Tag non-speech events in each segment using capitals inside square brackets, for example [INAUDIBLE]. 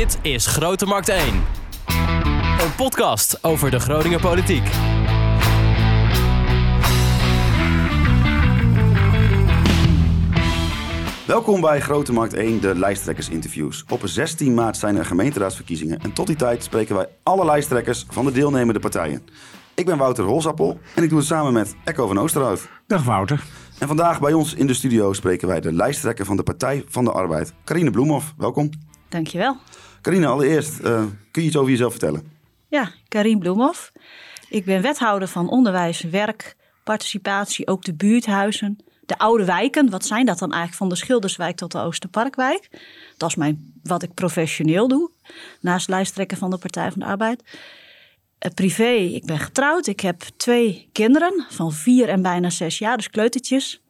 Dit is Grote Markt 1. Een podcast over de Groninger politiek. Welkom bij Grote Markt 1, de lijsttrekkersinterviews. Op 16 maart zijn er gemeenteraadsverkiezingen en tot die tijd spreken wij alle lijsttrekkers van de deelnemende partijen. Ik ben Wouter Holsappel en ik doe het samen met Echo van Oosterhout. Dag Wouter. En vandaag bij ons in de studio spreken wij de lijsttrekker van de Partij van de Arbeid, Carine Bloemhoff. Welkom. Dankjewel. Carine, allereerst, uh, kun je iets over jezelf vertellen? Ja, Karine Bloemhoff. Ik ben wethouder van onderwijs, werk, participatie, ook de buurthuizen. De oude wijken, wat zijn dat dan eigenlijk van de Schilderswijk tot de Oosterparkwijk? Dat is mijn, wat ik professioneel doe, naast lijsttrekker van de Partij van de Arbeid. Uh, privé, ik ben getrouwd. Ik heb twee kinderen van vier en bijna zes jaar, dus kleutertjes.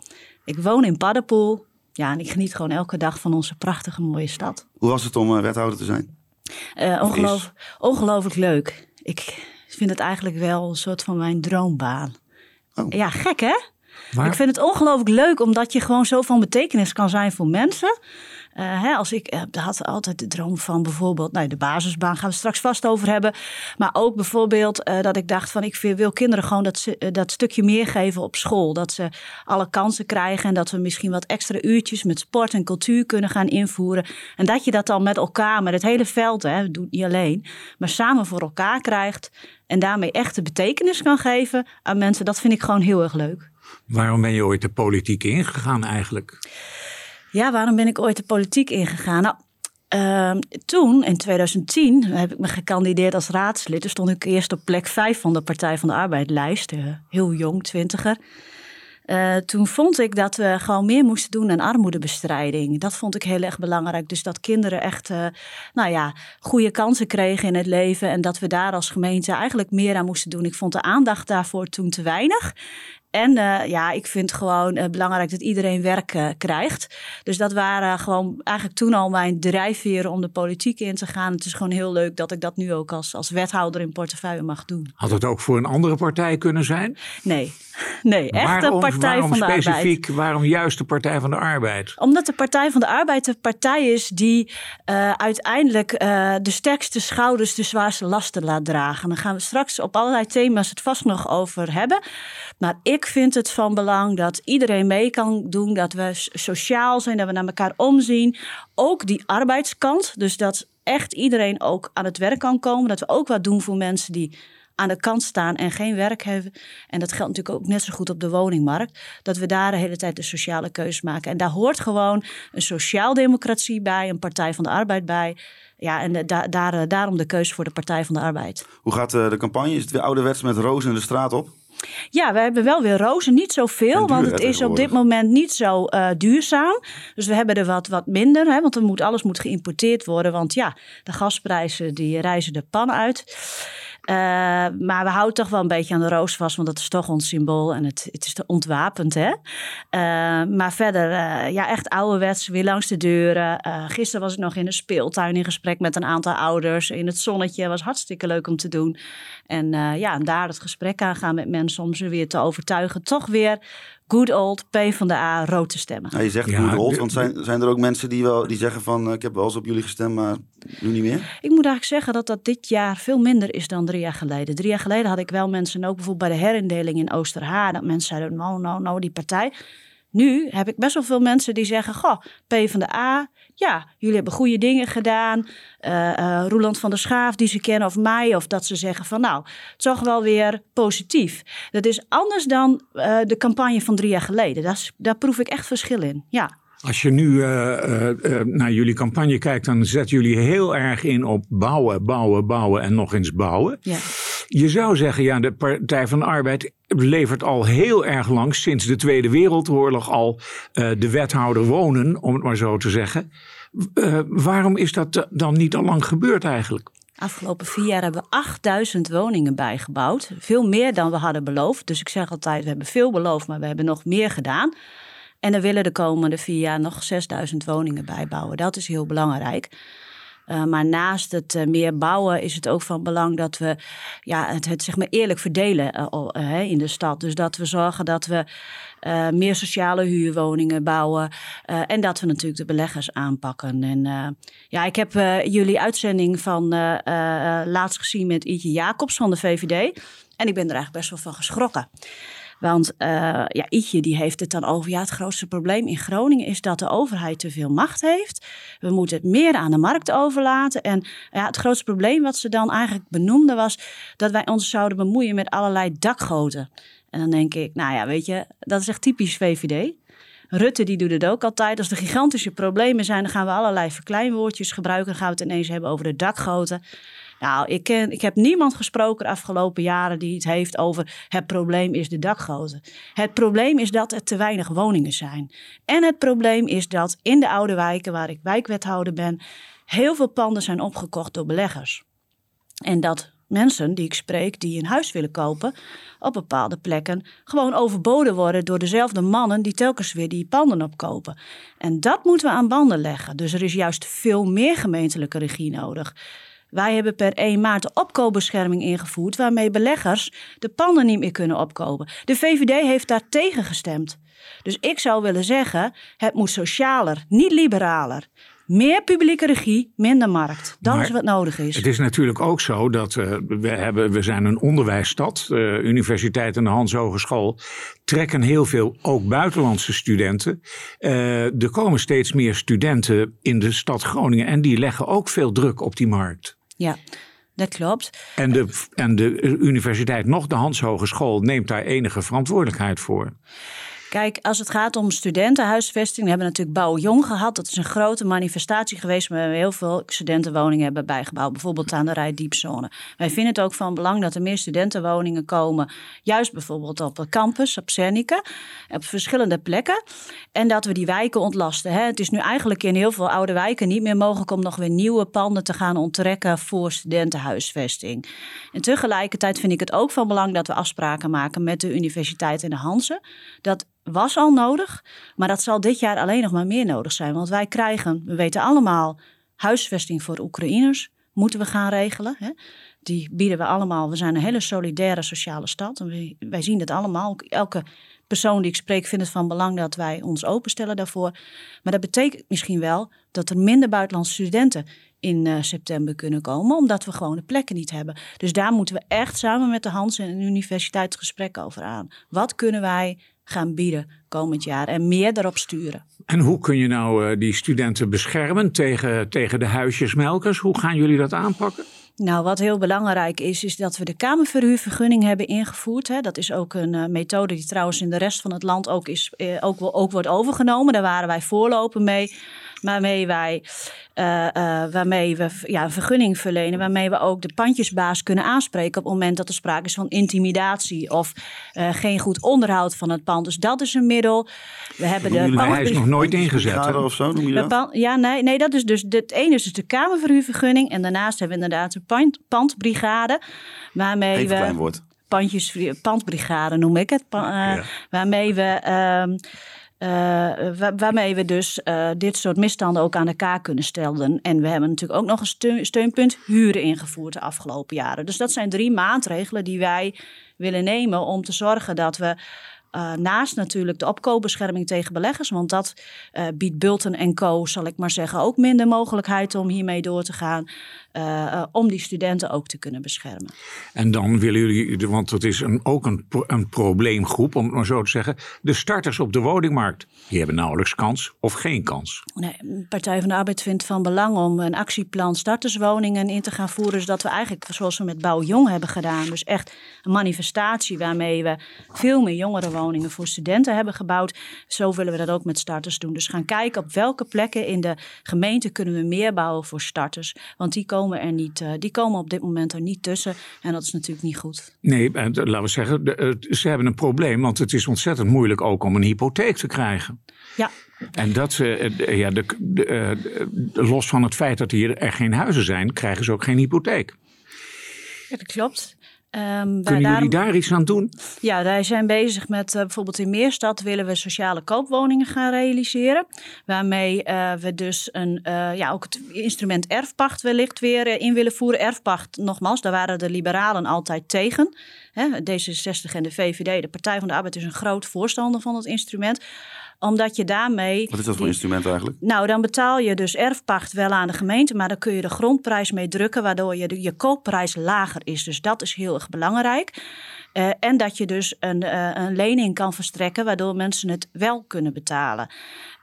Ik woon in Paddenpoel. Ja, en ik geniet gewoon elke dag van onze prachtige mooie stad. Hoe was het om uh, wethouder te zijn? Uh, ongeloof, ongelooflijk leuk. Ik vind het eigenlijk wel een soort van mijn droombaan. Oh. Ja, gek hè? Ik vind het ongelooflijk leuk omdat je gewoon zo van betekenis kan zijn voor mensen. Uh, hè, als ik uh, had altijd de droom van bijvoorbeeld, nou, de basisbaan gaan we straks vast over hebben. Maar ook bijvoorbeeld uh, dat ik dacht van ik wil kinderen gewoon dat, dat stukje meer geven op school. Dat ze alle kansen krijgen en dat we misschien wat extra uurtjes met sport en cultuur kunnen gaan invoeren. En dat je dat dan met elkaar, met het hele veld, hè, doet niet alleen, maar samen voor elkaar krijgt. En daarmee echt de betekenis kan geven aan mensen. Dat vind ik gewoon heel erg leuk. Waarom ben je ooit de politiek ingegaan eigenlijk? Ja, waarom ben ik ooit de politiek ingegaan? Nou, uh, toen, in 2010, heb ik me gekandideerd als raadslid. Toen stond ik eerst op plek 5 van de Partij van de Arbeid-lijst. Uh, heel jong, twintiger. Uh, toen vond ik dat we gewoon meer moesten doen aan armoedebestrijding. Dat vond ik heel erg belangrijk. Dus dat kinderen echt uh, nou ja, goede kansen kregen in het leven. En dat we daar als gemeente eigenlijk meer aan moesten doen. Ik vond de aandacht daarvoor toen te weinig. En uh, ja, ik vind gewoon uh, belangrijk dat iedereen werk uh, krijgt. Dus dat waren gewoon eigenlijk toen al mijn drijfveren om de politiek in te gaan. Het is gewoon heel leuk dat ik dat nu ook als, als wethouder in portefeuille mag doen. Had het ook voor een andere partij kunnen zijn? Nee, nee echt waarom, de Partij waarom van de Arbeid. specifiek, waarom juist de Partij van de Arbeid? Omdat de Partij van de Arbeid de partij is die uiteindelijk de sterkste schouders de zwaarste lasten laat dragen. Dan gaan we straks op allerlei thema's het vast nog over hebben. Maar ik vind het van belang dat iedereen mee kan doen, dat we sociaal zijn, dat we naar elkaar omzien. Ook die arbeidskant, dus dat echt iedereen ook aan het werk kan komen. Dat we ook wat doen voor mensen die aan de kant staan en geen werk hebben. En dat geldt natuurlijk ook net zo goed op de woningmarkt. Dat we daar de hele tijd de sociale keuze maken. En daar hoort gewoon een sociaaldemocratie bij, een Partij van de Arbeid bij. Ja, en da daar, daarom de keuze voor de Partij van de Arbeid. Hoe gaat de campagne? Is het weer ouderwets met rozen de straat op? Ja, we hebben wel weer rozen. Niet zoveel, want het is op dit moment niet zo uh, duurzaam. Dus we hebben er wat, wat minder, hè, want er moet, alles moet geïmporteerd worden. Want ja, de gasprijzen die reizen de pan uit. Uh, maar we houden toch wel een beetje aan de roos vast, want dat is toch ons symbool en het, het is te ontwapend. Hè? Uh, maar verder, uh, ja, echt ouderwets, weer langs de deuren. gisteren was ik nog in de speeltuin in gesprek met een aantal ouders. In het zonnetje was hartstikke leuk om te doen. En ja, en daar het gesprek aangaan met mensen om ze weer te overtuigen. Toch weer good old P van de A rood te stemmen. Nou, je zegt ja, good old, want zijn, zijn er ook mensen die, wel, die zeggen van... Uh, ik heb wel eens op jullie gestemd, maar nu niet meer? Ik moet eigenlijk zeggen dat dat dit jaar veel minder is dan drie jaar geleden. Drie jaar geleden had ik wel mensen, ook bijvoorbeeld bij de herindeling in Oosterhaar... dat mensen zeiden, nou, nou, nou, die partij... Nu heb ik best wel veel mensen die zeggen: Goh, P van de A, ja, jullie hebben goede dingen gedaan. Uh, uh, Roeland van der Schaaf, die ze kennen, of mij, of dat ze zeggen van nou, toch wel weer positief. Dat is anders dan uh, de campagne van drie jaar geleden. Dat is, daar proef ik echt verschil in. Ja. Als je nu uh, uh, uh, naar jullie campagne kijkt, dan zetten jullie heel erg in op bouwen, bouwen, bouwen en nog eens bouwen. Ja. Je zou zeggen, ja, de Partij van de Arbeid levert al heel erg lang, sinds de Tweede Wereldoorlog al, de wethouder wonen, om het maar zo te zeggen. waarom is dat dan niet al lang gebeurd eigenlijk? Afgelopen vier jaar hebben we 8000 woningen bijgebouwd. Veel meer dan we hadden beloofd. Dus ik zeg altijd, we hebben veel beloofd, maar we hebben nog meer gedaan. En dan willen de komende vier jaar nog 6000 woningen bijbouwen. Dat is heel belangrijk. Uh, maar naast het uh, meer bouwen is het ook van belang dat we ja, het, het zeg maar eerlijk verdelen uh, in de stad. Dus dat we zorgen dat we meer sociale huurwoningen bouwen. en dat we natuurlijk de beleggers aanpakken. En ja, ik heb jullie uitzending van laatst gezien met Ietje Jacobs van de VVD. En ik ben er eigenlijk best wel van geschrokken. Want uh, ja, Ietje die heeft het dan over, ja, het grootste probleem in Groningen is dat de overheid te veel macht heeft. We moeten het meer aan de markt overlaten. En ja, het grootste probleem wat ze dan eigenlijk benoemde was dat wij ons zouden bemoeien met allerlei dakgoten. En dan denk ik, nou ja, weet je, dat is echt typisch VVD. Rutte die doet het ook altijd. Als er gigantische problemen zijn, dan gaan we allerlei verkleinwoordjes gebruiken. Dan gaan we het ineens hebben over de dakgoten. Nou, ik, ken, ik heb niemand gesproken de afgelopen jaren die het heeft over het probleem is de dakgoten. Het probleem is dat er te weinig woningen zijn. En het probleem is dat in de oude wijken, waar ik wijkwethouder ben, heel veel panden zijn opgekocht door beleggers. En dat mensen die ik spreek, die een huis willen kopen, op bepaalde plekken gewoon overboden worden door dezelfde mannen die telkens weer die panden opkopen. En dat moeten we aan banden leggen. Dus er is juist veel meer gemeentelijke regie nodig. Wij hebben per 1 maart de opkoopbescherming ingevoerd, waarmee beleggers de panden niet meer kunnen opkopen. De VVD heeft daar tegen gestemd. Dus ik zou willen zeggen, het moet socialer, niet liberaler. Meer publieke regie, minder markt. Dat is wat nodig is. Het is natuurlijk ook zo dat uh, we, hebben, we zijn een onderwijsstad. De uh, Universiteit en de Hans Hogeschool trekken heel veel ook buitenlandse studenten. Uh, er komen steeds meer studenten in de stad Groningen en die leggen ook veel druk op die markt. Ja, dat klopt. En de, en de universiteit, nog de Hans Hogeschool, neemt daar enige verantwoordelijkheid voor. Kijk, als het gaat om studentenhuisvesting, we hebben natuurlijk Bouw Jong gehad. Dat is een grote manifestatie geweest we heel veel studentenwoningen hebben bijgebouwd. Bijvoorbeeld aan de Rijdiepzone. Wij vinden het ook van belang dat er meer studentenwoningen komen. Juist bijvoorbeeld op campus, op Cernica, op verschillende plekken. En dat we die wijken ontlasten. Hè. Het is nu eigenlijk in heel veel oude wijken niet meer mogelijk om nog weer nieuwe panden te gaan onttrekken voor studentenhuisvesting. En tegelijkertijd vind ik het ook van belang dat we afspraken maken met de universiteit en de Hansen. Dat was al nodig, maar dat zal dit jaar alleen nog maar meer nodig zijn. Want wij krijgen, we weten allemaal, huisvesting voor Oekraïners moeten we gaan regelen. Hè? Die bieden we allemaal. We zijn een hele solidaire sociale stad. En wij zien het allemaal. Elke persoon die ik spreek vindt het van belang dat wij ons openstellen daarvoor. Maar dat betekent misschien wel dat er minder buitenlandse studenten in uh, september kunnen komen, omdat we gewoon de plekken niet hebben. Dus daar moeten we echt samen met de Hans en de universiteit gesprek over aan. Wat kunnen wij gaan bieden komend jaar en meer daarop sturen. En hoe kun je nou uh, die studenten beschermen tegen, tegen de huisjesmelkers? Hoe gaan jullie dat aanpakken? Nou, wat heel belangrijk is, is dat we de Kamerverhuurvergunning hebben ingevoerd. Hè. Dat is ook een uh, methode die trouwens in de rest van het land ook, is, uh, ook, ook wordt overgenomen. Daar waren wij voorlopen mee waarmee wij uh, uh, waarmee we ja, een vergunning verlenen, waarmee we ook de pandjesbaas kunnen aanspreken op het moment dat er sprake is van intimidatie of uh, geen goed onderhoud van het pand. Dus dat is een middel. We hebben de hij is nog nooit ingezet. Of zo, noem je dat? Ja, nee, nee, dat is dus het ene is dus de Kamerverhuurvergunning en daarnaast hebben we inderdaad de pand, pandbrigade, waarmee Even we klein woord. pandjes, pandbrigade noem ik het, pa, ja. waarmee we uh, waarmee we dus uh, dit soort misstanden ook aan elkaar kunnen stellen. En we hebben natuurlijk ook nog een steun, steunpunt huren ingevoerd de afgelopen jaren. Dus dat zijn drie maatregelen die wij willen nemen om te zorgen dat we uh, naast natuurlijk de opkoopbescherming tegen beleggers, want dat biedt Bulten en Co, zal ik maar zeggen, ook minder mogelijkheid om hiermee door te gaan, uh, om die studenten ook te kunnen beschermen. En dan willen jullie, want dat is een, ook een, een probleemgroep, om het maar zo te zeggen, de starters op de woningmarkt. Die hebben nauwelijks kans of geen kans. Nee, de Partij van de Arbeid vindt van belang om een actieplan starterswoningen in te gaan voeren, zodat we eigenlijk, zoals we met Bouw Jong hebben gedaan, dus echt een manifestatie waarmee we veel meer jongeren woningen voor studenten hebben gebouwd. Zo willen we dat ook met starters doen. Dus gaan kijken op welke plekken in de gemeente kunnen we meer bouwen voor starters. Want die komen er niet, uh, die komen op dit moment er niet tussen. En dat is natuurlijk niet goed. Nee, laten we zeggen, de, ze hebben een probleem. Want het is ontzettend moeilijk ook om een hypotheek te krijgen. Ja. En dat ze, ja, de, de, de, los van het feit dat hier er geen huizen zijn, krijgen ze ook geen hypotheek. Ja, dat klopt. Wij Kunnen daarom- jullie daar iets aan doen? Ja, wij zijn bezig met eh, bijvoorbeeld in Meerstad willen we sociale koopwoningen gaan realiseren. Waarmee eh, we dus een, eh, ja, ook het instrument erfpacht wellicht weer in willen voeren. Erfpacht, nogmaals, daar waren de liberalen altijd tegen. Hè, D66 en de VVD, de Partij van de Arbeid, is een groot voorstander van het instrument. Omdat je daarmee. Wat is dat voor die- instrument eigenlijk? nou, dan betaal je dus erfpacht wel aan de gemeente, maar dan kun je de grondprijs mee drukken, waardoor je, de, je koopprijs lager is. Dus dat is heel erg belangrijk. Eh, en dat je dus een, eh, een lening kan verstrekken, waardoor mensen het wel kunnen betalen.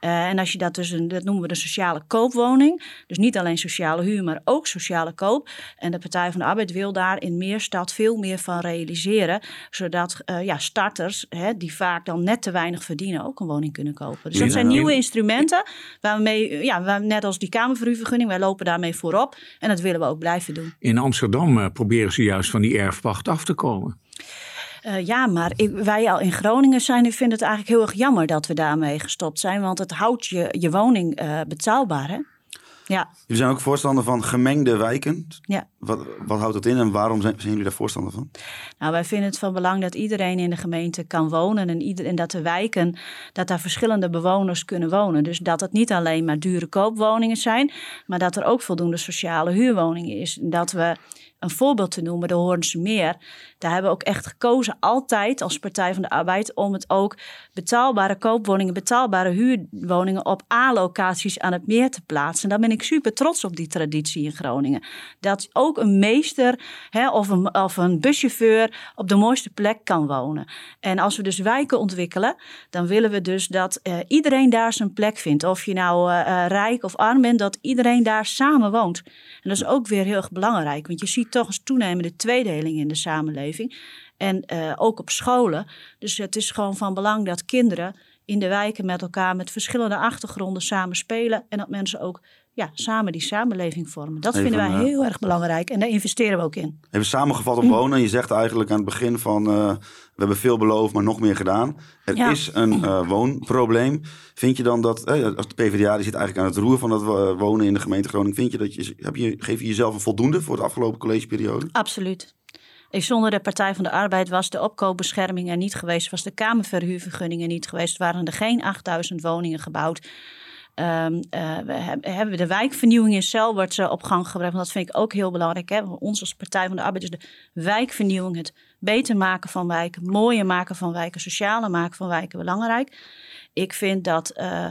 Eh, en als je dat dus, een, dat noemen we de sociale koopwoning. Dus niet alleen sociale huur, maar ook sociale koop. En de Partij van de Arbeid wil daar in Meerstad veel meer van realiseren. Zodat ja, starters, hè, die vaak dan net te weinig verdienen, ook een woning kunnen kopen. Dus dat zijn nieuwe instrumenten. Waarmee, ja, waar, net als die Kamerverhuurvergunning, wij lopen daarmee voorop. En dat willen we ook blijven doen. In Amsterdam eh, proberen ze juist van die erfpacht af te komen. Eh, ja, maar ik- wij al in Groningen zijn, ik vind het eigenlijk heel erg jammer dat we daarmee gestopt zijn. Want het houdt je, je woning eh, betaalbaar. Hè? Ja, Jullie zijn ook voorstander van gemengde wijken. ja. Wat, wat houdt dat in en waarom zijn, zijn jullie daar voorstander van? Nou, wij vinden het van belang dat iedereen in de gemeente kan wonen. En, ieder, en dat de wijken, dat daar verschillende bewoners kunnen wonen. Dus dat het niet alleen maar dure koopwoningen zijn. Maar dat er ook voldoende sociale huurwoningen is. En dat we een voorbeeld te noemen, de Hoornse Meer. Daar hebben we ook echt gekozen, altijd als Partij van de Arbeid, om het ook betaalbare koopwoningen, betaalbare huurwoningen op A-locaties aan het meer te plaatsen. En daar ben ik super trots op, die traditie in Groningen. Dat ook een meester hè, of, een, of een buschauffeur op de mooiste plek kan wonen. En als we dus wijken ontwikkelen, dan willen we dus dat eh, iedereen daar zijn plek vindt. Of je nou eh, eh, rijk of arm bent, dat iedereen daar samen woont. En dat is ook weer heel erg belangrijk, want je ziet toch eens toenemende tweedeling in de samenleving. En eh, ook op scholen. Dus het is gewoon van belang dat kinderen in de wijken met elkaar met verschillende achtergronden samen spelen. En dat mensen ook ja, samen die samenleving vormen. Dat Even, vinden wij eh, heel erg belangrijk en daar investeren we ook in. Even samengevat op wonen. Je zegt eigenlijk aan het begin van... eh, we hebben veel beloofd, maar nog meer gedaan. Er Ja. is een eh, woonprobleem. Vind je dan dat... eh, als de PvdA die zit eigenlijk aan het roer van dat wo- wonen in de gemeente Groningen... Vind je dat je, heb je, geef je jezelf een voldoende voor de afgelopen collegeperiode? Absoluut. Ik, zonder de Partij van de Arbeid was de opkoopbescherming er niet geweest, was de Kamerverhuurvergunningen niet geweest, waren er geen 8000 woningen gebouwd. Eh, we heb- hebben de wijkvernieuwing in Selwert eh, op gang gebracht. Dat vind ik ook heel belangrijk. Hè? Ons als Partij van de Arbeid is de wijkvernieuwing, het beter maken van wijken, mooier maken van wijken, socialer maken van wijken belangrijk. Ik vind dat eh,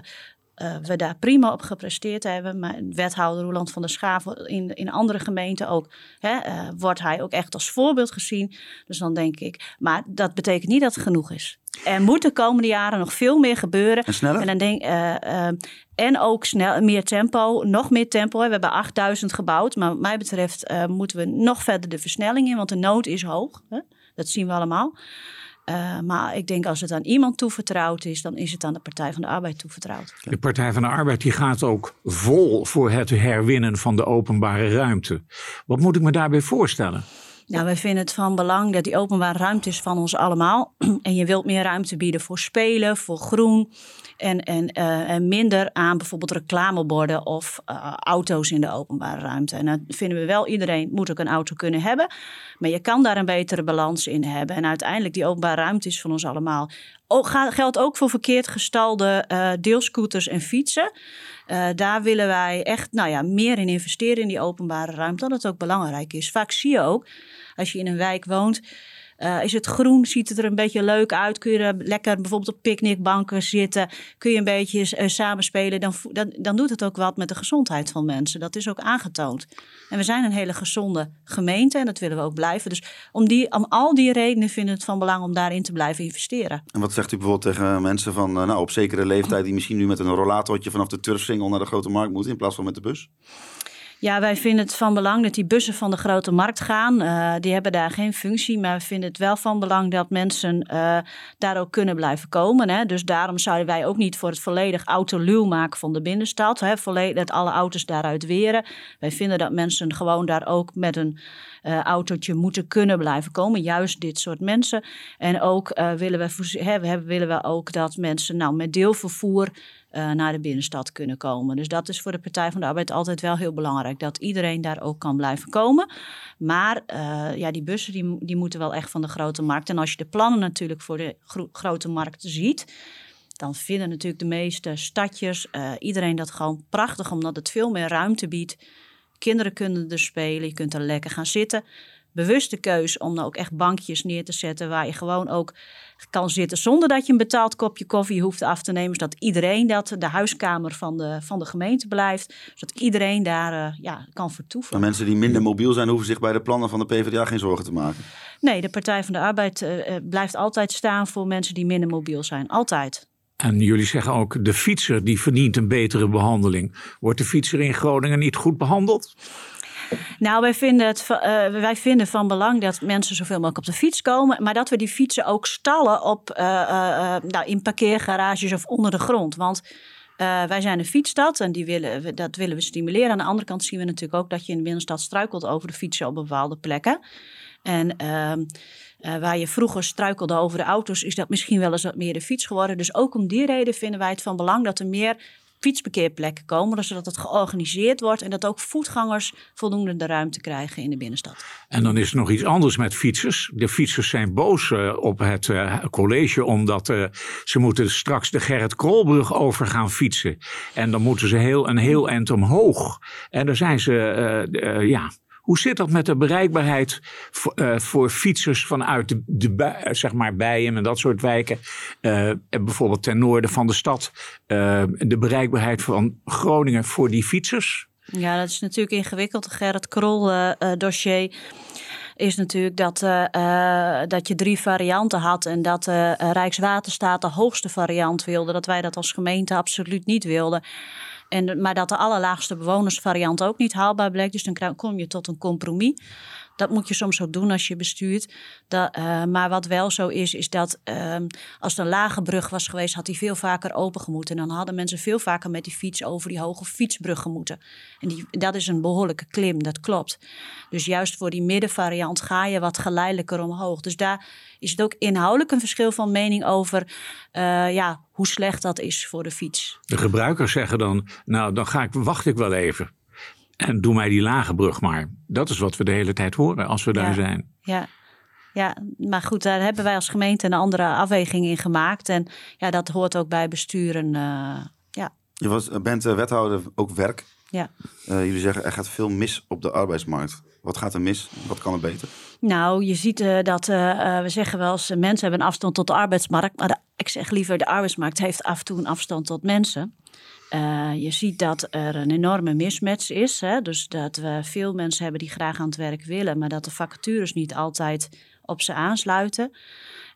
eh, we daar prima op gepresteerd hebben. Maar wethouder Roland van der Schavel in, in andere gemeenten ook, hè, eh, wordt hij ook echt als voorbeeld gezien. Dus dan denk ik, maar dat betekent niet dat het genoeg is. Er moet de komende jaren nog veel meer gebeuren. En sneller? En, dan denk, eh, en ook snel, meer tempo, nog meer tempo. We hebben 8000 gebouwd, maar wat mij betreft moeten we nog verder de versnelling in, want de nood is hoog. Hè? Dat zien we allemaal. Eh, maar ik denk als het aan iemand toevertrouwd is, dan is het aan de Partij van de Arbeid toevertrouwd. De Partij van de Arbeid die gaat ook vol voor het herwinnen van de openbare ruimte. Wat moet ik me daarbij voorstellen? Nou, wij vinden het van belang dat die openbare ruimte is van ons allemaal. [CLEARS THROAT] En je wilt meer ruimte bieden voor spelen, voor groen. En, en, eh, en minder aan bijvoorbeeld reclameborden of eh, auto's in de openbare ruimte. En dan vinden we wel, iedereen moet ook een auto kunnen hebben. Maar je kan daar een betere balans in hebben. En uiteindelijk, die openbare ruimte is van ons allemaal. Geldt ook voor verkeerd gestalde eh, deelscooters en fietsen. Eh, daar willen wij echt nou ja, meer in investeren in die openbare ruimte. Dat het ook belangrijk is. Vaak zie je ook, als je in een wijk woont. Eh, is het groen? Ziet het er een beetje leuk uit? Kun je er lekker bijvoorbeeld op picknickbanken zitten? Kun je een beetje eh, samenspelen? Dan, dan, dan doet het ook wat met de gezondheid van mensen. Dat is ook aangetoond. En we zijn een hele gezonde gemeente en dat willen we ook blijven. Dus om, die, om al die redenen vinden we het van belang om daarin te blijven investeren. En wat zegt u bijvoorbeeld tegen mensen van eh, nou, op zekere leeftijd... die misschien nu met een rollatortje vanaf de turfsingel naar de grote markt moeten... in plaats van met de bus? Ja, wij vinden het van belang dat die bussen van de grote markt gaan. Eh, die hebben daar geen functie, maar we vinden het wel van belang dat mensen eh, daar ook kunnen blijven komen. Hè. Dus daarom zouden wij ook niet voor het volledig autoluw maken van de binnenstad. Hè. Volledig, dat alle auto's daaruit weren. Wij vinden dat mensen gewoon daar ook met een eh, autootje moeten kunnen blijven komen. Juist dit soort mensen. En ook eh, willen, we, hè, hebben, willen we ook dat mensen nou, met deelvervoer uh, naar de binnenstad kunnen komen. Dus dat is voor de Partij van de Arbeid altijd wel heel belangrijk. Dat iedereen daar ook kan blijven komen. Maar uh, ja, die bussen die, die moeten wel echt van de grote markt. En als je de plannen natuurlijk voor de grote markt ziet dan vinden natuurlijk de meeste stadjes, uh, iedereen dat gewoon prachtig, omdat het veel meer ruimte biedt. Kinderen kunnen er spelen, je kunt er lekker gaan zitten. Bewuste keus om dan ook echt bankjes neer te zetten waar je gewoon ook kan zitten zonder dat je een betaald kopje koffie hoeft af te nemen. Zodat iedereen dat de huiskamer van de, van de gemeente blijft. Zodat iedereen daar uh, ja, kan vertoeven. Maar mensen die minder mobiel zijn, hoeven zich bij de plannen van de PvdA geen zorgen te maken. Nee, de Partij van de Arbeid uh, blijft altijd staan voor mensen die minder mobiel zijn. Altijd. En jullie zeggen ook, de fietser die verdient een betere behandeling. Wordt de fietser in Groningen niet goed behandeld? Nou, wij vinden, het, uh, wij vinden van belang dat mensen zoveel mogelijk op de fiets komen. Maar dat we die fietsen ook stallen op, uh, uh, nou, in parkeergarages of onder de grond. Want wij zijn een fietsstad en die willen, dat willen we stimuleren. Aan de andere kant zien we natuurlijk ook dat je in de binnenstad struikelt over de fietsen op bepaalde plekken. En ehm, uh, waar je vroeger struikelde over de auto's, is dat misschien wel eens wat meer de fiets geworden. Dus ook om die reden vinden wij het van belang dat er meer fietsparkeerplekken komen, zodat het georganiseerd wordt en dat ook voetgangers voldoende de ruimte krijgen in de binnenstad. En dan is er nog iets anders met fietsers. De fietsers zijn boos uh, op het uh, college omdat ze moeten straks de Gerrit Krolbrug over gaan fietsen. En dan moeten ze heel, een heel eind omhoog. En daar zijn ze, ja, hoe zit dat met de bereikbaarheid voor, uh, voor fietsers vanuit de, de, zeg maar Bijen en dat soort wijken? Uh, bijvoorbeeld ten noorden van de stad. De bereikbaarheid van Groningen voor die fietsers? Ja, dat is natuurlijk ingewikkeld. Gerrit Krol dossier is natuurlijk dat, uh, dat je drie varianten had en dat uh, Rijkswaterstaat de hoogste variant wilde. Dat wij dat als gemeente absoluut niet wilden. En, maar dat de allerlaagste bewonersvariant ook niet haalbaar bleek. Dus dan kom je tot een compromis. Dat moet je soms ook doen als je bestuurt. Dat, uh, maar wat wel zo is, is dat uh, als er een lage brug was geweest, had die veel vaker open gemoeten. En dan hadden mensen veel vaker met die fiets over die hoge fietsbrug gemoeten. En die, dat is een behoorlijke klim, dat klopt. Dus juist voor die middenvariant ga je wat geleidelijker omhoog. Dus daar is het ook inhoudelijk een verschil van mening over uh, ja, hoe slecht dat is voor de fiets. De gebruikers zeggen dan, nou dan ga ik, wacht ik wel even. En doe mij die lage brug maar. Dat is wat we de hele tijd horen als we daar zijn. Ja. Ja, maar goed, daar hebben wij als gemeente een andere afweging in gemaakt. En ja, dat hoort ook bij besturen. Uh, ja. Je was, bent uh, wethouder ook werk. Ja. Uh, jullie zeggen er gaat veel mis op de arbeidsmarkt. Wat gaat er mis? Wat kan er beter? Nou, je ziet uh, dat uh, we zeggen wel eens: mensen hebben een afstand tot de arbeidsmarkt. Maar de, ik zeg liever: de arbeidsmarkt heeft af en toe een afstand tot mensen. Uh, je ziet dat er een enorme mismatch is. Hè? Dus dat we veel mensen hebben die graag aan het werk willen, maar dat de vacatures niet altijd op ze aansluiten.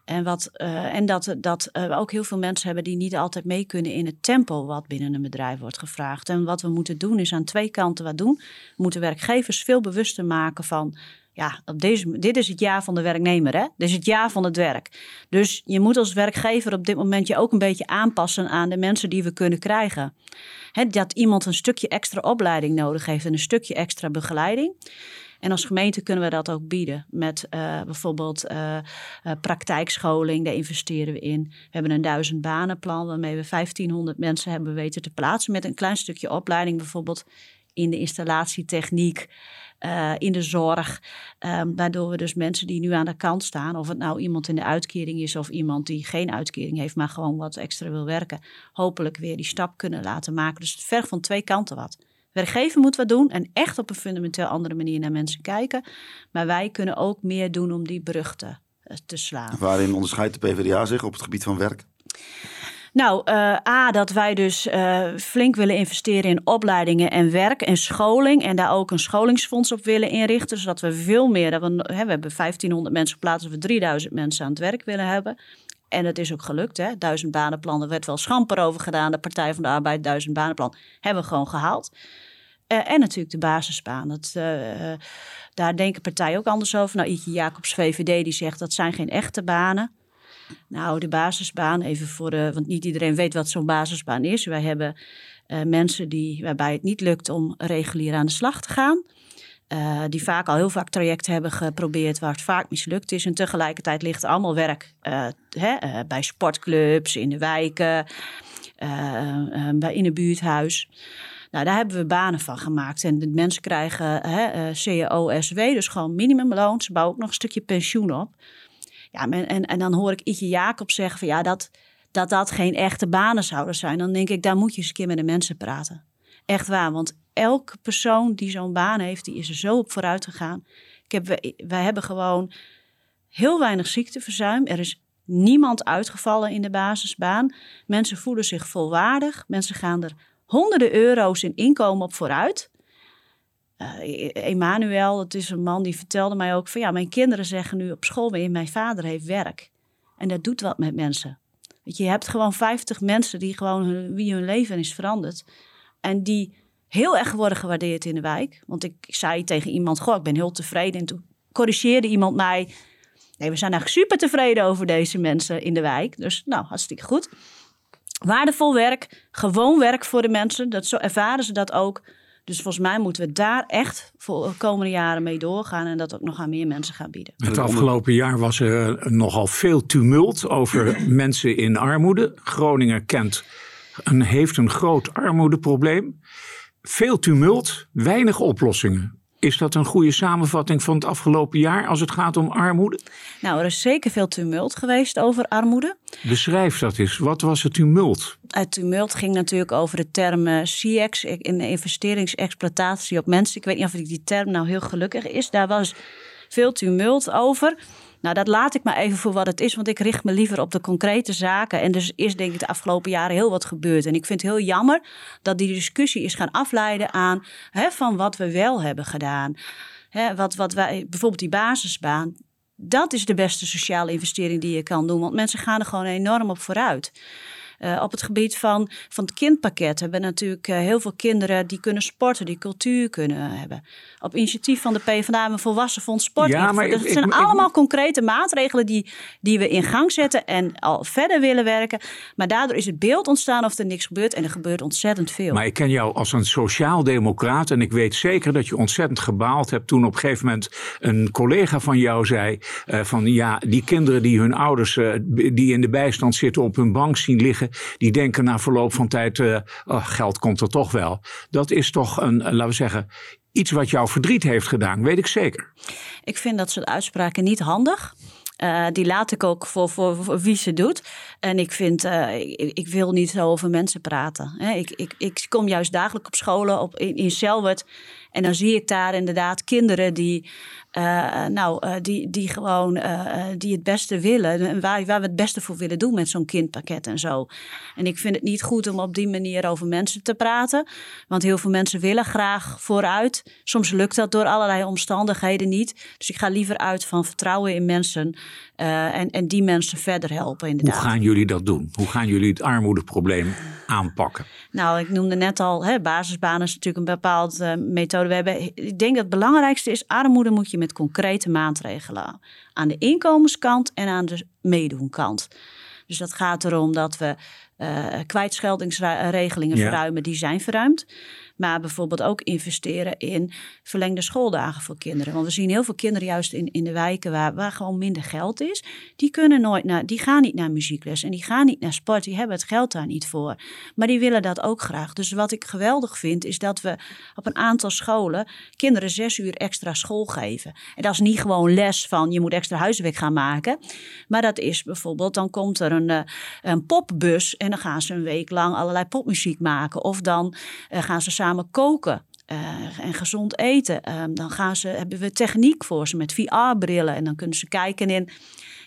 En, wat, uh, en dat, dat we ook heel veel mensen hebben die niet altijd mee kunnen in het tempo wat binnen een bedrijf wordt gevraagd. En wat we moeten doen is aan twee kanten wat doen. We moeten werkgevers veel bewuster maken van ja, op deze, dit is het jaar van de werknemer, hè? Dit is het jaar van het werk. Dus je moet als werkgever op dit moment je ook een beetje aanpassen aan de mensen die we kunnen krijgen. He, dat iemand een stukje extra opleiding nodig heeft en een stukje extra begeleiding. En als gemeente kunnen we dat ook bieden met uh, bijvoorbeeld uh, uh, praktijkscholing. Daar investeren we in. We hebben een duizend banenplan waarmee we 1500 mensen hebben weten te plaatsen met een klein stukje opleiding bijvoorbeeld in de installatietechniek. Uh, in de zorg. Um, waardoor we dus mensen die nu aan de kant staan, of het nou iemand in de uitkering is of iemand die geen uitkering heeft, maar gewoon wat extra wil werken, hopelijk weer die stap kunnen laten maken. Dus het vergt van twee kanten wat. Werkgever moet wat doen en echt op een fundamenteel andere manier naar mensen kijken. Maar wij kunnen ook meer doen om die brug te, uh, te slaan. Waarin onderscheidt de PvdA zich op het gebied van werk? Nou, uh, A, dat wij dus uh, flink willen investeren in opleidingen en werk en scholing. En daar ook een scholingsfonds op willen inrichten. Zodat we veel meer, dat we, hè, we hebben 1500 mensen geplaatst, dat we 3000 mensen aan het werk willen hebben. En het is ook gelukt, hè? Duizend banenplan, er werd wel schamper over gedaan. De Partij van de Arbeid, duizend banenplan, hebben we gewoon gehaald. Uh, en natuurlijk de basisbaan. Dat, daar denken partijen ook anders over. Nou, Ietje Jacobs, VVD, die zegt dat zijn geen echte banen. Nou, de basisbaan, even voor, uh, want niet iedereen weet wat zo'n basisbaan is. Wij hebben uh, mensen die, waarbij het niet lukt om regulier aan de slag te gaan. Uh, die vaak al heel vaak trajecten hebben geprobeerd waar het vaak mislukt is. En tegelijkertijd ligt allemaal werk hè, bij sportclubs, in de wijken, bij in een buurthuis. Nou, daar hebben we banen van gemaakt. En de mensen krijgen hè, CAO-SW, dus gewoon minimumloon. Ze bouwen ook nog een stukje pensioen op. Ja, en, en, dan hoor ik Ietje Jacob zeggen van ja, dat, dat dat geen echte banen zouden zijn. Dan denk ik, daar moet je eens een keer met de mensen praten. Echt waar, want elke persoon die zo'n baan heeft, die is er zo op vooruit gegaan. Ik heb, wij hebben gewoon heel weinig ziekteverzuim. Er is niemand uitgevallen in de basisbaan. Mensen voelen zich volwaardig. Mensen gaan er honderden euro's in inkomen op vooruit. Emanuel, het is een man die vertelde mij ook van ja, mijn kinderen zeggen nu op school weer, mijn vader heeft werk. En dat doet wat met mensen. Weet je, je hebt gewoon 50 mensen die gewoon hun, wie hun leven is veranderd. En die heel erg worden gewaardeerd in de wijk. Want ik zei tegen iemand, goh, ik ben heel tevreden. En toen corrigeerde iemand mij. Nee, we zijn eigenlijk super tevreden over deze mensen in de wijk. Dus nou, hartstikke goed. Waardevol werk, gewoon werk voor de mensen. Dat, zo ervaren ze dat ook. Dus volgens mij moeten we daar echt voor de komende jaren mee doorgaan en dat ook nog aan meer mensen gaan bieden. Het afgelopen jaar was er nogal veel tumult over [CLEARS THROAT] mensen in armoede. Groningen kent een, heeft een groot armoedeprobleem. Veel tumult, weinig oplossingen. Is dat een goede samenvatting van het afgelopen jaar als het gaat om armoede? Nou, er is zeker veel tumult geweest over armoede. Beschrijf dat eens. Wat was het tumult? Het tumult ging natuurlijk over de term uh, CX, in investeringsexploitatie op mensen. Ik weet niet of die term nou heel gelukkig is. Daar was veel tumult over. Nou, dat laat ik maar even voor wat het is, want ik richt me liever op de concrete zaken. En dus is denk ik de afgelopen jaren heel wat gebeurd. En ik vind het heel jammer dat die discussie is gaan afleiden aan hè, van wat we wel hebben gedaan. Hè, wat, wat wij, bijvoorbeeld die basisbaan. Dat is de beste sociale investering die je kan doen, want mensen gaan er gewoon enorm op vooruit. Uh, op het gebied van, van het kindpakket hebben we natuurlijk uh, heel veel kinderen die kunnen sporten, die cultuur kunnen hebben. Op initiatief van de PvdA we volwassen fonds sport. Ja, maar dat zijn allemaal concrete maatregelen die, die we in gang zetten en al verder willen werken. Maar daardoor is het beeld ontstaan of er niks gebeurt en er gebeurt ontzettend veel. Maar ik ken jou als een sociaal-democraat en ik weet zeker dat je ontzettend gebaald hebt toen op een gegeven moment een collega van jou zei uh, van ja, die kinderen die hun ouders die in de bijstand zitten op hun bank zien liggen, die denken na verloop van tijd, uh, oh, geld komt er toch wel. Dat is toch een, laten we zeggen, iets wat jou verdriet heeft gedaan, weet ik zeker. Ik vind dat soort uitspraken niet handig. Uh, die laat ik ook voor, voor, wie ze doet. En ik vind, ik, wil niet zo over mensen praten. Ik, ik, ik kom juist dagelijks op scholen op, in, in Selwert. En dan zie ik daar inderdaad kinderen die uh, nou, uh, die, die gewoon uh, die het beste willen. En waar, waar we het beste voor willen doen met zo'n kindpakket en zo. En ik vind het niet goed om op die manier over mensen te praten. Want heel veel mensen willen graag vooruit. Soms lukt dat door allerlei omstandigheden niet. Dus ik ga liever uit van vertrouwen in mensen. en, en die mensen verder helpen. Inderdaad. Hoe gaan jullie dat doen? Hoe gaan jullie het armoedeprobleem aanpakken? Nou, ik noemde net al, hè, basisbanen is natuurlijk een bepaalde methode. We hebben, ik denk dat het belangrijkste is, armoede moet je met concrete maatregelen aan de inkomenskant en aan de meedoenkant. Dus dat gaat erom dat we uh, kwijtscheldingsregelingen verruimen, die zijn verruimd. Maar bijvoorbeeld ook investeren in verlengde schooldagen voor kinderen. Want we zien heel veel kinderen juist in, in de wijken waar, waar gewoon minder geld is. Die, kunnen nooit naar, die gaan niet naar muziekles en die gaan niet naar sport. Die hebben het geld daar niet voor. Maar die willen dat ook graag. Dus wat ik geweldig vind is dat we op een aantal scholen kinderen zes uur extra school geven. En dat is niet gewoon les van je moet extra huiswerk gaan maken. Maar dat is bijvoorbeeld, dan komt er een, eh, een popbus en dan gaan ze een week lang allerlei popmuziek maken. Of dan uh, gaan ze samen koken. Uh, en gezond eten. Uh, dan gaan ze, hebben we techniek voor ze met VR-brillen. En dan kunnen ze kijken in.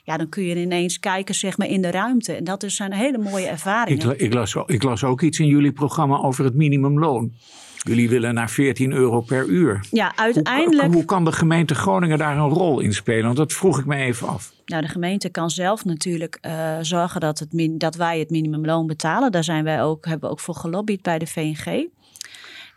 Ja, dan kun je ineens kijken zeg maar, in de ruimte. En dat zijn hele mooie ervaringen. Ik, ik, las, ik las ook iets in jullie programma over het minimumloon. Jullie willen naar 14 euro per uur. Ja, uiteindelijk. Hoe, hoe, kan de gemeente Groningen daar een rol in spelen? Want dat vroeg ik me even af. Nou, de gemeente kan zelf natuurlijk uh, zorgen dat, het dat wij het minimumloon betalen. Daar zijn wij ook, hebben we ook voor gelobbyd bij de VNG.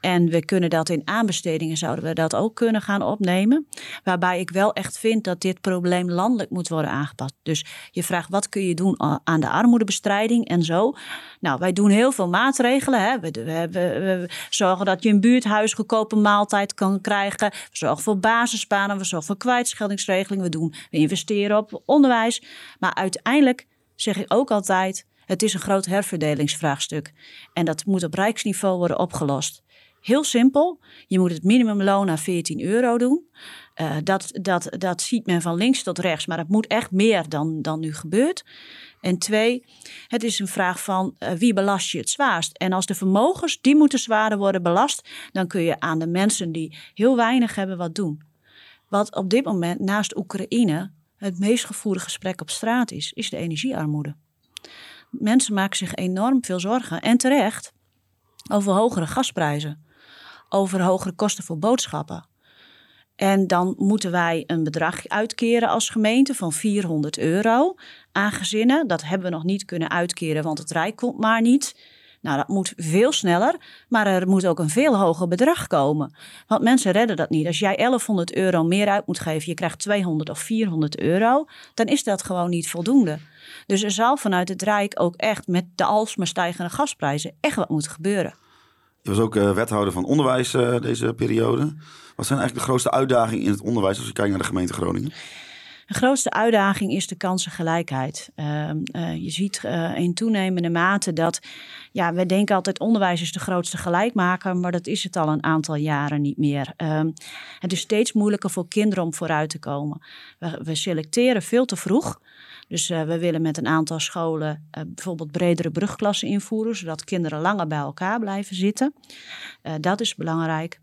En we kunnen dat in aanbestedingen, zouden we dat ook kunnen gaan opnemen. Waarbij ik wel echt vind dat dit probleem landelijk moet worden aangepast. Dus je vraagt wat kun je doen aan de armoedebestrijding en zo. Nou, wij doen heel veel maatregelen. Hè. We, we, zorgen dat je een buurthuis goedkope maaltijd kan krijgen. We zorgen voor basisbanen, we zorgen voor kwijtscheldingsregeling. We, doen, we investeren op onderwijs. Maar uiteindelijk zeg ik ook altijd het is een groot herverdelingsvraagstuk en dat moet op rijksniveau worden opgelost. Heel simpel, je moet het minimumloon naar 14 euro doen. Uh, dat, dat, dat ziet men van links tot rechts, maar het moet echt meer dan, dan nu gebeurt. En twee, het is een vraag van uh, wie belast je het zwaarst. En als de vermogens, die moeten zwaarder worden belast, dan kun je aan de mensen die heel weinig hebben wat doen. Wat op dit moment naast Oekraïne het meest gevoerde gesprek op straat is, is de energiearmoede. Mensen maken zich enorm veel zorgen en terecht over hogere gasprijzen, over hogere kosten voor boodschappen. En dan moeten wij een bedrag uitkeren als gemeente van 400 euro aan gezinnen. Dat hebben we nog niet kunnen uitkeren, want het Rijk komt maar niet. Nou, dat moet veel sneller, maar er moet ook een veel hoger bedrag komen. Want mensen redden dat niet. Als jij 1100 euro meer uit moet geven, je krijgt 200 of 400 euro, dan is dat gewoon niet voldoende. Dus er zal vanuit het Rijk ook echt met de alsmaar stijgende gasprijzen echt wat moeten gebeuren. Je was ook uh, wethouder van onderwijs uh, deze periode. Wat zijn eigenlijk de grootste uitdagingen in het onderwijs als je kijkt naar de gemeente Groningen? De grootste uitdaging is de kansengelijkheid. Uh, uh, je ziet in toenemende mate dat, ja, we denken altijd onderwijs is de grootste gelijkmaker, maar dat is het al een aantal jaren niet meer. Ehm, het is steeds moeilijker voor kinderen om vooruit te komen. We selecteren veel te vroeg. Dus uh, we willen met een aantal scholen uh, bijvoorbeeld bredere brugklassen invoeren, zodat kinderen langer bij elkaar blijven zitten. Uh, dat is belangrijk.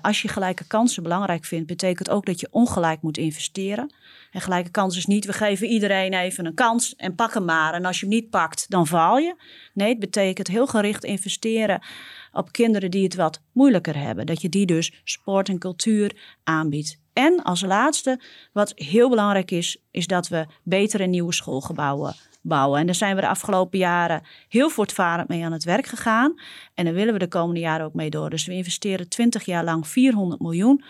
als je gelijke kansen belangrijk vindt, betekent ook dat je ongelijk moet investeren. En gelijke kans is niet, we geven iedereen even een kans en pak hem maar. En als je hem niet pakt, dan faal je. Nee, het betekent heel gericht investeren op kinderen die het wat moeilijker hebben. Dat je die dus sport en cultuur aanbiedt. En als laatste, wat heel belangrijk is, is dat we betere nieuwe schoolgebouwen bouwen. En daar zijn we de afgelopen jaren heel voortvarend mee aan het werk gegaan. En daar willen we de komende jaren ook mee door. Dus we investeren 20 jaar lang 400 miljoen.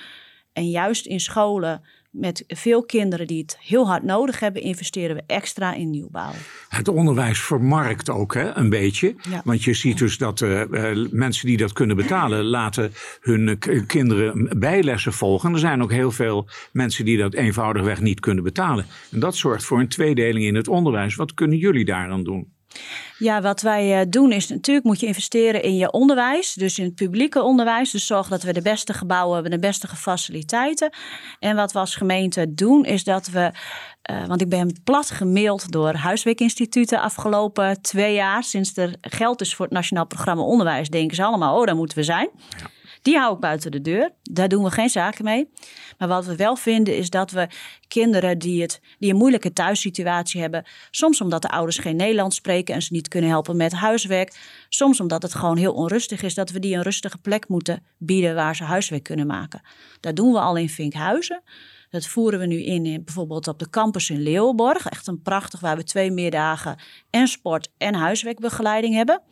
En juist in scholen met veel kinderen die het heel hard nodig hebben, investeren we extra in nieuwbouw. Het onderwijs vermarkt ook hè, een beetje. Want je ziet dus dat uh, mensen die dat kunnen betalen, [CLEARS THROAT] laten hun kinderen bijlessen volgen. Er zijn ook heel veel mensen die dat eenvoudigweg niet kunnen betalen. En dat zorgt voor een tweedeling in het onderwijs. Wat kunnen jullie daaraan doen? Ja, wat wij eh, doen is natuurlijk moet je investeren in je onderwijs. Dus in het publieke onderwijs. Dus zorg dat we de beste gebouwen hebben, de beste faciliteiten. En wat we als gemeente doen is dat we... Uh, want ik ben plat gemaild door huiswerkinstituten afgelopen twee jaar. Sinds er geld is voor het Nationaal Programma Onderwijs, denken ze allemaal, oh, daar moeten we zijn. Ja. Die hou ik buiten de deur. Daar doen we geen zaken mee. Maar wat we wel vinden is dat we kinderen die, het, die een moeilijke thuissituatie hebben, soms omdat de ouders geen Nederlands spreken en ze niet kunnen helpen met huiswerk, soms omdat het gewoon heel onrustig is, dat we die een rustige plek moeten bieden waar ze huiswerk kunnen maken. Dat doen we al in Vinkhuizen. Dat voeren we nu in, in bijvoorbeeld op de campus in Leeuwborg. Echt een prachtig, waar we twee meerdagen en sport en huiswerkbegeleiding hebben.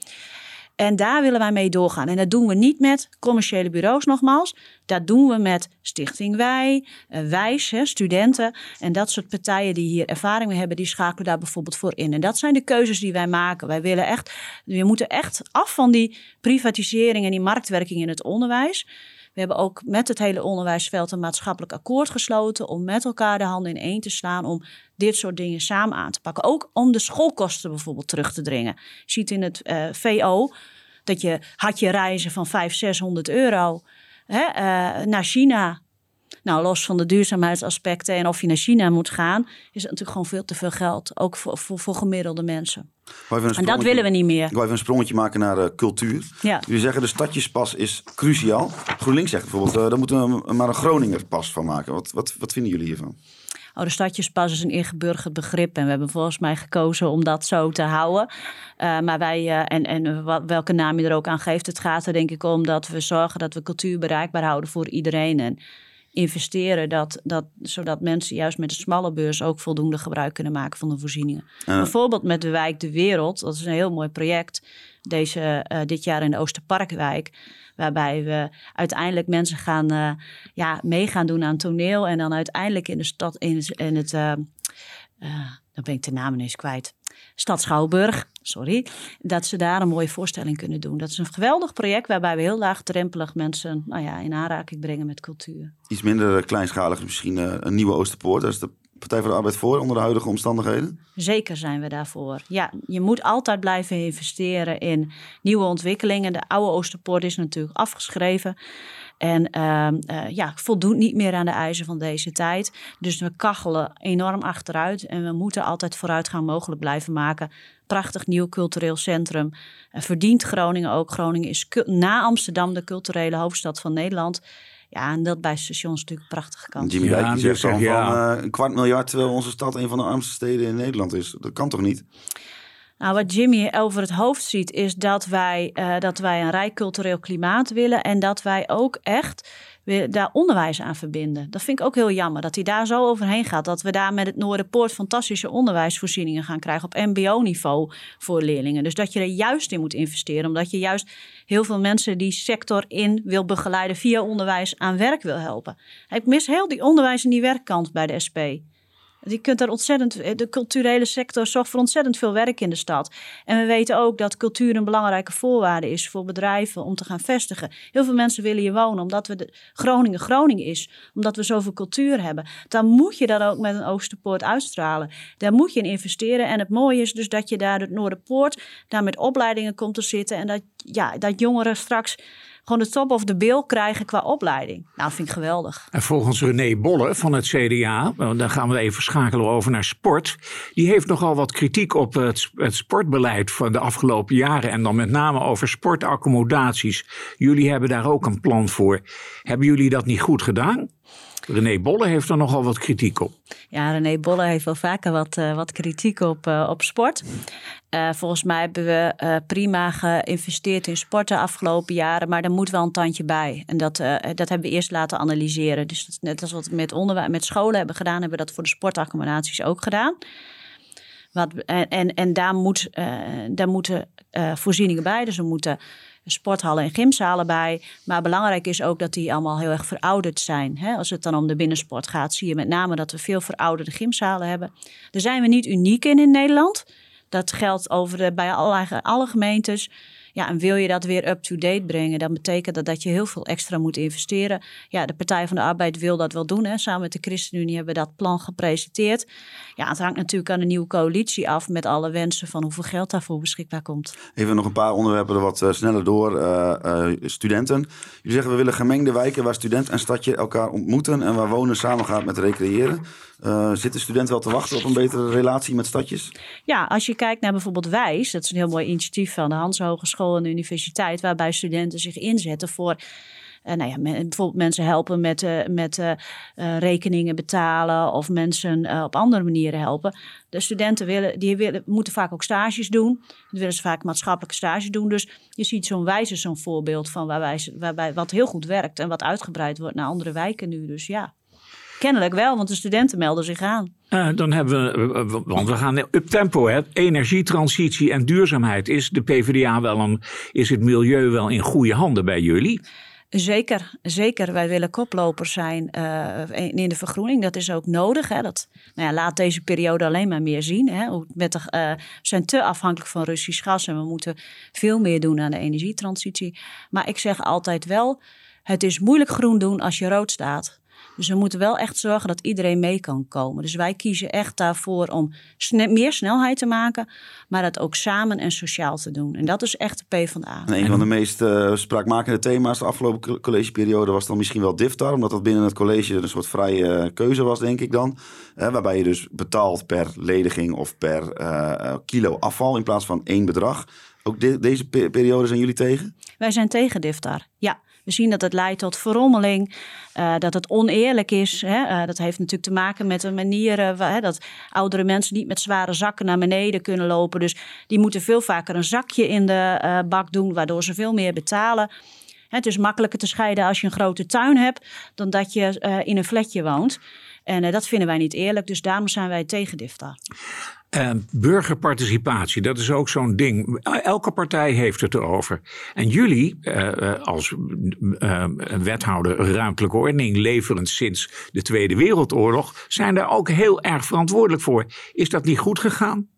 En daar willen wij mee doorgaan. En dat doen we niet met commerciële bureaus nogmaals. Dat doen we met Stichting Wij, uh, Wijs, hè, studenten. En dat soort partijen die hier ervaring mee hebben, die schakelen daar bijvoorbeeld voor in. En dat zijn de keuzes die wij maken. Wij willen echt, we moeten echt af van die privatisering en die marktwerking in het onderwijs. We hebben ook met het hele onderwijsveld een maatschappelijk akkoord gesloten om met elkaar de handen in één te slaan om dit soort dingen samen aan te pakken. Ook om de schoolkosten bijvoorbeeld terug te dringen. Je ziet in het eh, VO dat je had je reizen van 500, 600 euro hè, uh, naar China. Nou, los van de duurzaamheidsaspecten en of je naar China moet gaan, is het natuurlijk gewoon veel te veel geld. Ook voor, voor, voor gemiddelde mensen. En dat willen we niet meer. Ik wil even een sprongetje maken naar uh, cultuur. Ja. Jullie zeggen de stadjespas is cruciaal. GroenLinks zegt bijvoorbeeld, uh, daar moeten we maar een Groninger pas van maken. Wat, wat, wat vinden jullie hiervan? Oh, de stadjespas is een ingeburgerd begrip. En we hebben volgens mij gekozen om dat zo te houden. Uh, maar wij, uh, en, en wat, welke naam je er ook aan geeft, het gaat er denk ik om dat we zorgen dat we cultuur bereikbaar houden voor iedereen. En investeren, dat, dat, zodat mensen juist met de smalle beurs ook voldoende gebruik kunnen maken van de voorzieningen. Bijvoorbeeld met de wijk De Wereld, dat is een heel mooi project, deze, uh, dit jaar in de Oosterparkwijk. Waarbij we uiteindelijk mensen gaan uh, ja, mee gaan doen aan toneel. En dan uiteindelijk in de stad, in het, in het uh, dan ben ik de naam ineens kwijt. Stad Schouwburg, sorry, dat ze daar een mooie voorstelling kunnen doen. Dat is een geweldig project waarbij we heel laagdrempelig mensen nou ja, in aanraking brengen met cultuur. Iets minder kleinschalig misschien uh, een nieuwe Oosterpoort. Daar is de Partij voor de Arbeid voor onder de huidige omstandigheden? Zeker zijn we daarvoor. Ja, je moet altijd blijven investeren in nieuwe ontwikkelingen. De oude Oosterpoort is natuurlijk afgeschreven. En uh, uh, ja, voldoet niet meer aan de eisen van deze tijd. Dus we kachelen enorm achteruit. En we moeten altijd vooruitgang mogelijk blijven maken. Prachtig nieuw cultureel centrum. Uh, verdient Groningen ook. Groningen is na Amsterdam de culturele hoofdstad van Nederland. Ja, en dat bij stations natuurlijk een prachtige kans. Jimmy Dijk ja, zegt dan ja. van uh, een kwart miljard... terwijl onze stad een van de armste steden in Nederland is. Dat kan toch niet? Nou, wat Jimmy over het hoofd ziet, is dat wij, uh, dat wij een rijk cultureel klimaat willen. En dat wij ook echt daar onderwijs aan verbinden. Dat vind ik ook heel jammer, dat hij daar zo overheen gaat. Dat we daar met het Noorderpoort fantastische onderwijsvoorzieningen gaan krijgen op mbo-niveau voor leerlingen. Dus dat je er juist in moet investeren, omdat je juist heel veel mensen die sector in wil begeleiden via onderwijs aan werk wil helpen. Ik mis heel die onderwijs en die werkkant bij de SP. Je kunt daar ontzettend, eh, de culturele sector zorgt voor ontzettend veel werk in de stad. En we weten ook dat cultuur een belangrijke voorwaarde is voor bedrijven om te gaan vestigen. Heel veel mensen willen hier wonen omdat we de Groningen Groningen is, omdat we zoveel cultuur hebben. Dan moet je dat ook met een Oosterpoort uitstralen. Daar moet je in investeren. En het mooie is dus dat je daar het Noorderpoort, daar met opleidingen komt te zitten en dat, ja, dat jongeren straks gewoon de top of the bill krijgen qua opleiding. Nou, vind ik geweldig. En volgens René Bolle van het CDA, dan gaan we even schakelen over naar sport. Die heeft nogal wat kritiek op het, het sportbeleid van de afgelopen jaren. En dan met name over sportaccommodaties. Jullie hebben daar ook een plan voor. Hebben jullie dat niet goed gedaan? René Bolle heeft er nogal wat kritiek op. Ja, René Bolle heeft wel vaker wat, uh, wat kritiek op, uh, op sport. Uh, volgens mij hebben we prima geïnvesteerd in sport de afgelopen jaren, maar er moet wel een tandje bij. En dat, dat hebben we eerst laten analyseren. Dus net als wat we met, onderwijs, met scholen hebben gedaan, hebben we dat voor de sportaccommodaties ook gedaan. Wat, en, en, en daar, moet, daar moeten voorzieningen bij. Dus we moeten sporthallen en gymzalen bij. Maar belangrijk is ook dat die allemaal heel erg verouderd zijn. Hè? Als het dan om de binnensport gaat, zie je met name dat we veel verouderde gymzalen hebben. Daar zijn we niet uniek in in Nederland. Dat geldt over bij alle, alle gemeentes. Ja, en wil je dat weer up-to-date brengen, dan betekent dat dat je heel veel extra moet investeren. Ja, de Partij van de Arbeid wil dat wel doen. Hè. Samen met de ChristenUnie hebben we dat plan gepresenteerd. Ja, het hangt natuurlijk aan de nieuwe coalitie af met alle wensen van hoeveel geld daarvoor beschikbaar komt. Even nog een paar onderwerpen er wat uh, sneller door. Uh, uh, studenten. Jullie zeggen we willen gemengde wijken waar student en stadje elkaar ontmoeten en waar wonen samengaat met recreëren. Uh, zit de student wel te wachten op een betere relatie met stadjes? Ja, als je kijkt naar bijvoorbeeld Wijs, dat is een heel mooi initiatief van de Hans Hogeschool en de universiteit, waarbij studenten zich inzetten voor uh, nou ja, bijvoorbeeld mensen helpen met, uh, met rekeningen betalen of mensen op andere manieren helpen. De studenten willen, die willen, moeten vaak ook stages doen. Dan willen ze vaak maatschappelijke stages doen. Dus je ziet zo'n wijze zo'n voorbeeld van waarbij, waarbij wat heel goed werkt en wat uitgebreid wordt naar andere wijken nu. Dus ja. Kennelijk wel, want de studenten melden zich aan. Uh, dan hebben we, want we gaan up tempo, hè. Energietransitie en duurzaamheid. Is de PvdA wel een, is het milieu wel in goede handen bij jullie? Zeker, zeker. Wij willen koploper zijn uh, in de vergroening. Dat is ook nodig. Hè. Dat, nou ja, laat deze periode alleen maar meer zien. Hè. Met de, uh, we zijn te afhankelijk van Russisch gas en we moeten veel meer doen aan de energietransitie. Maar ik zeg altijd wel, het is moeilijk groen doen als je rood staat. Dus we moeten wel echt zorgen dat iedereen mee kan komen. Dus wij kiezen echt daarvoor om meer snelheid te maken, maar dat ook samen en sociaal te doen. En dat is echt de P van de A. En een van de meest uh, spraakmakende thema's de afgelopen collegeperiode was dan misschien wel DIFTAR, omdat dat binnen het college een soort vrije eh, keuze was, denk ik dan. waarbij je dus betaalt per lediging of per uh, kilo afval in plaats van één bedrag. Ook de, deze periode zijn jullie tegen? Wij zijn tegen DIFTAR, ja. We zien dat het leidt tot verrommeling, uh, dat het oneerlijk is. Hè? Uh, dat heeft natuurlijk te maken met de manieren uh, dat oudere mensen niet met zware zakken naar beneden kunnen lopen. Dus die moeten veel vaker een zakje in de bak doen, waardoor ze veel meer betalen. Het is makkelijker te scheiden als je een grote tuin hebt dan dat je in een flatje woont. En dat vinden wij niet eerlijk, dus daarom zijn wij tegen DIFTA. Uh, burgerparticipatie, dat is ook zo'n ding. Elke partij heeft het erover. En jullie, uh, als uh, wethouder ruimtelijke ordening, leverend sinds de Tweede Wereldoorlog, zijn daar ook heel erg verantwoordelijk voor. Is dat niet goed gegaan?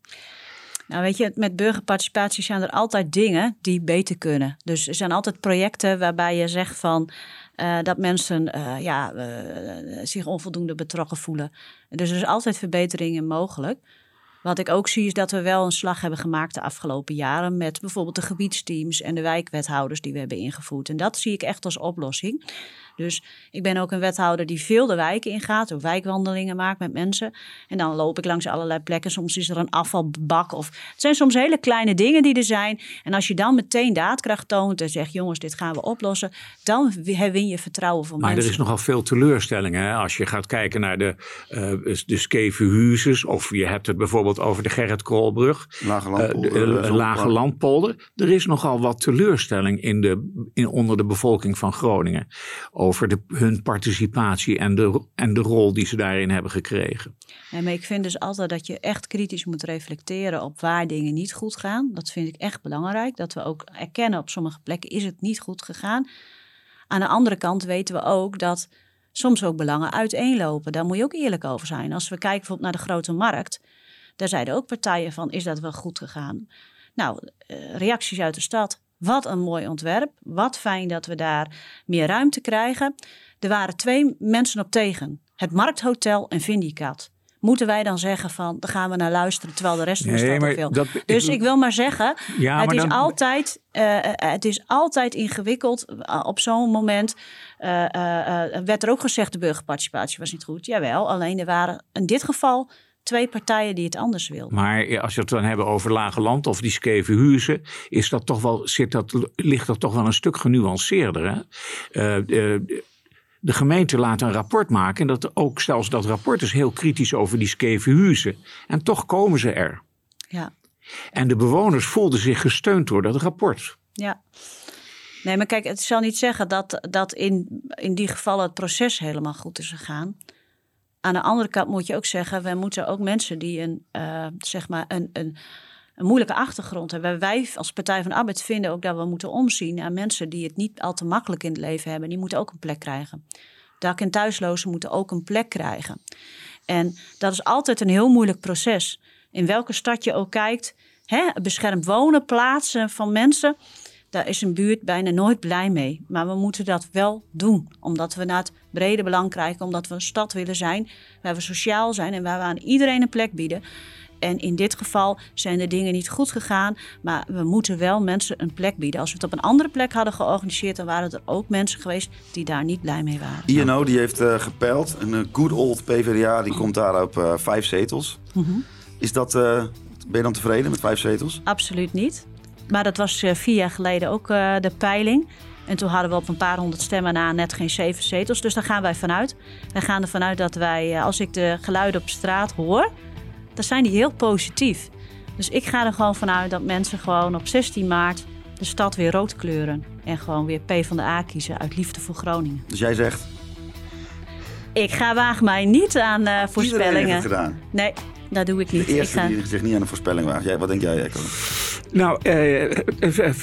Nou, weet je, met burgerparticipatie zijn er altijd dingen die beter kunnen. Dus er zijn altijd projecten waarbij je zegt van. Uh, dat mensen ja, zich onvoldoende betrokken voelen. Dus er is altijd verbeteringen mogelijk. Wat ik ook zie is dat we wel een slag hebben gemaakt de afgelopen jaren met bijvoorbeeld de gebiedsteams en de wijkwethouders die we hebben ingevoerd. En dat zie ik echt als oplossing. Dus ik ben ook een wethouder die veel de wijken ingaat, ook wijkwandelingen maakt met mensen. En dan loop ik langs allerlei plekken. Soms is er een afvalbak of het zijn soms hele kleine dingen die er zijn. En als je dan meteen daadkracht toont en zegt, jongens, dit gaan we oplossen, dan win je vertrouwen van maar mensen. Maar er is nogal veel teleurstellingen. Hè? Als je gaat kijken naar de, uh, de Skevenhuizes of je hebt het bijvoorbeeld over de Gerrit Koolbrug. Lage landpolder. Uh, de, lage landpolder. Er is nogal wat teleurstelling in de, in, onder de bevolking van Groningen over de, hun participatie en de, en de rol die ze daarin hebben gekregen. Ja, maar ik vind dus altijd dat je echt kritisch moet reflecteren op waar dingen niet goed gaan. Dat vind ik echt belangrijk. Dat we ook erkennen op sommige plekken is het niet goed gegaan. Aan de andere kant weten we ook dat soms ook belangen uiteenlopen. Daar moet je ook eerlijk over zijn. Als we kijken bijvoorbeeld naar de grote markt, daar zeiden ook partijen van is dat wel goed gegaan? Nou, reacties uit de stad. Wat een mooi ontwerp. Wat fijn dat we daar meer ruimte krijgen. Er waren twee mensen op tegen. Het Markthotel en Vindicat. Moeten wij dan zeggen van, daar gaan we naar luisteren terwijl de rest van de stad nee, wil. Dat, dus ik, ik, wil maar zeggen, ja, het, maar is dan... altijd, uh, het is altijd ingewikkeld. Op zo'n moment uh, werd er ook gezegd, de burgerparticipatie was niet goed. Jawel, alleen er waren in dit geval twee partijen die het anders wilden. Maar als je het dan hebben over Lage Land of die skeve huizen, is dat toch wel, zit dat, ligt dat toch wel een stuk genuanceerder. Hè? Uh, uh, de gemeente laat een rapport maken en dat ook zelfs dat rapport is heel kritisch over die skeve huizen. En toch komen ze er. Ja. En de bewoners voelden zich gesteund door dat rapport. Ja. Nee, maar kijk, het zal niet zeggen dat, dat in, in die gevallen het proces helemaal goed is gegaan. Aan de andere kant moet je ook zeggen, wij moeten ook mensen die een, uh, zeg maar een, een, een, moeilijke achtergrond hebben. Wij als Partij van Arbeid vinden ook dat we moeten omzien naar mensen die het niet al te makkelijk in het leven hebben. Die moeten ook een plek krijgen. Dak- en thuislozen moeten ook een plek krijgen. En dat is altijd een heel moeilijk proces. In welke stad je ook kijkt, hè, beschermd wonen, plaatsen van mensen daar is een buurt bijna nooit blij mee. Maar we moeten dat wel doen. Omdat we naar het brede belang krijgen. Omdat we een stad willen zijn waar we sociaal zijn en waar we aan iedereen een plek bieden. En in dit geval zijn de dingen niet goed gegaan. Maar we moeten wel mensen een plek bieden. Als we het op een andere plek hadden georganiseerd, dan waren er ook mensen geweest die daar niet blij mee waren. INO die heeft uh, gepeild. Een uh, good old PvdA die komt daar op uh, vijf zetels. Mm -hmm. Is dat, ben je dan tevreden met vijf zetels? Absoluut niet. Maar dat was uh, vier jaar geleden ook uh, de peiling. En toen hadden we op een paar honderd stemmen na net geen zeven zetels. Dus daar gaan wij vanuit. Wij gaan ervan uit dat wij, uh, als ik de geluiden op straat hoor, dan zijn die heel positief. Dus ik ga er gewoon vanuit dat mensen gewoon op 16 maart de stad weer rood kleuren. En gewoon weer P van de A kiezen uit liefde voor Groningen. Dus jij zegt? Ik ga waag mij niet aan uh, voorspellingen. Iedereen heeft het gedaan? Nee, dat doe ik niet. De eerste ik ga... die zich niet aan een voorspelling waagt. Jij, wat denk jij, Echo? Nou, uh,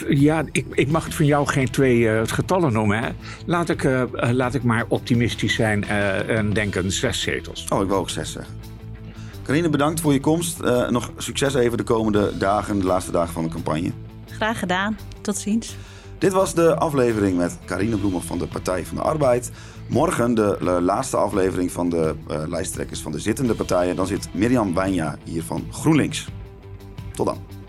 ja, ik, ik, mag het van jou geen twee uh, getallen noemen. Hè? Laat, ik, uh, laat ik maar optimistisch zijn en denken zes zetels. Oh, ik wil ook zes zeggen. Carine, bedankt voor je komst. nog succes even de komende dagen, de laatste dagen van de campagne. Graag gedaan. Tot ziens. Dit was de aflevering met Carine Bloemer van de Partij van de Arbeid. Morgen de, de laatste aflevering van de lijsttrekkers van de zittende partijen. Dan zit Mirjam Wijnja hier van GroenLinks. Tot dan.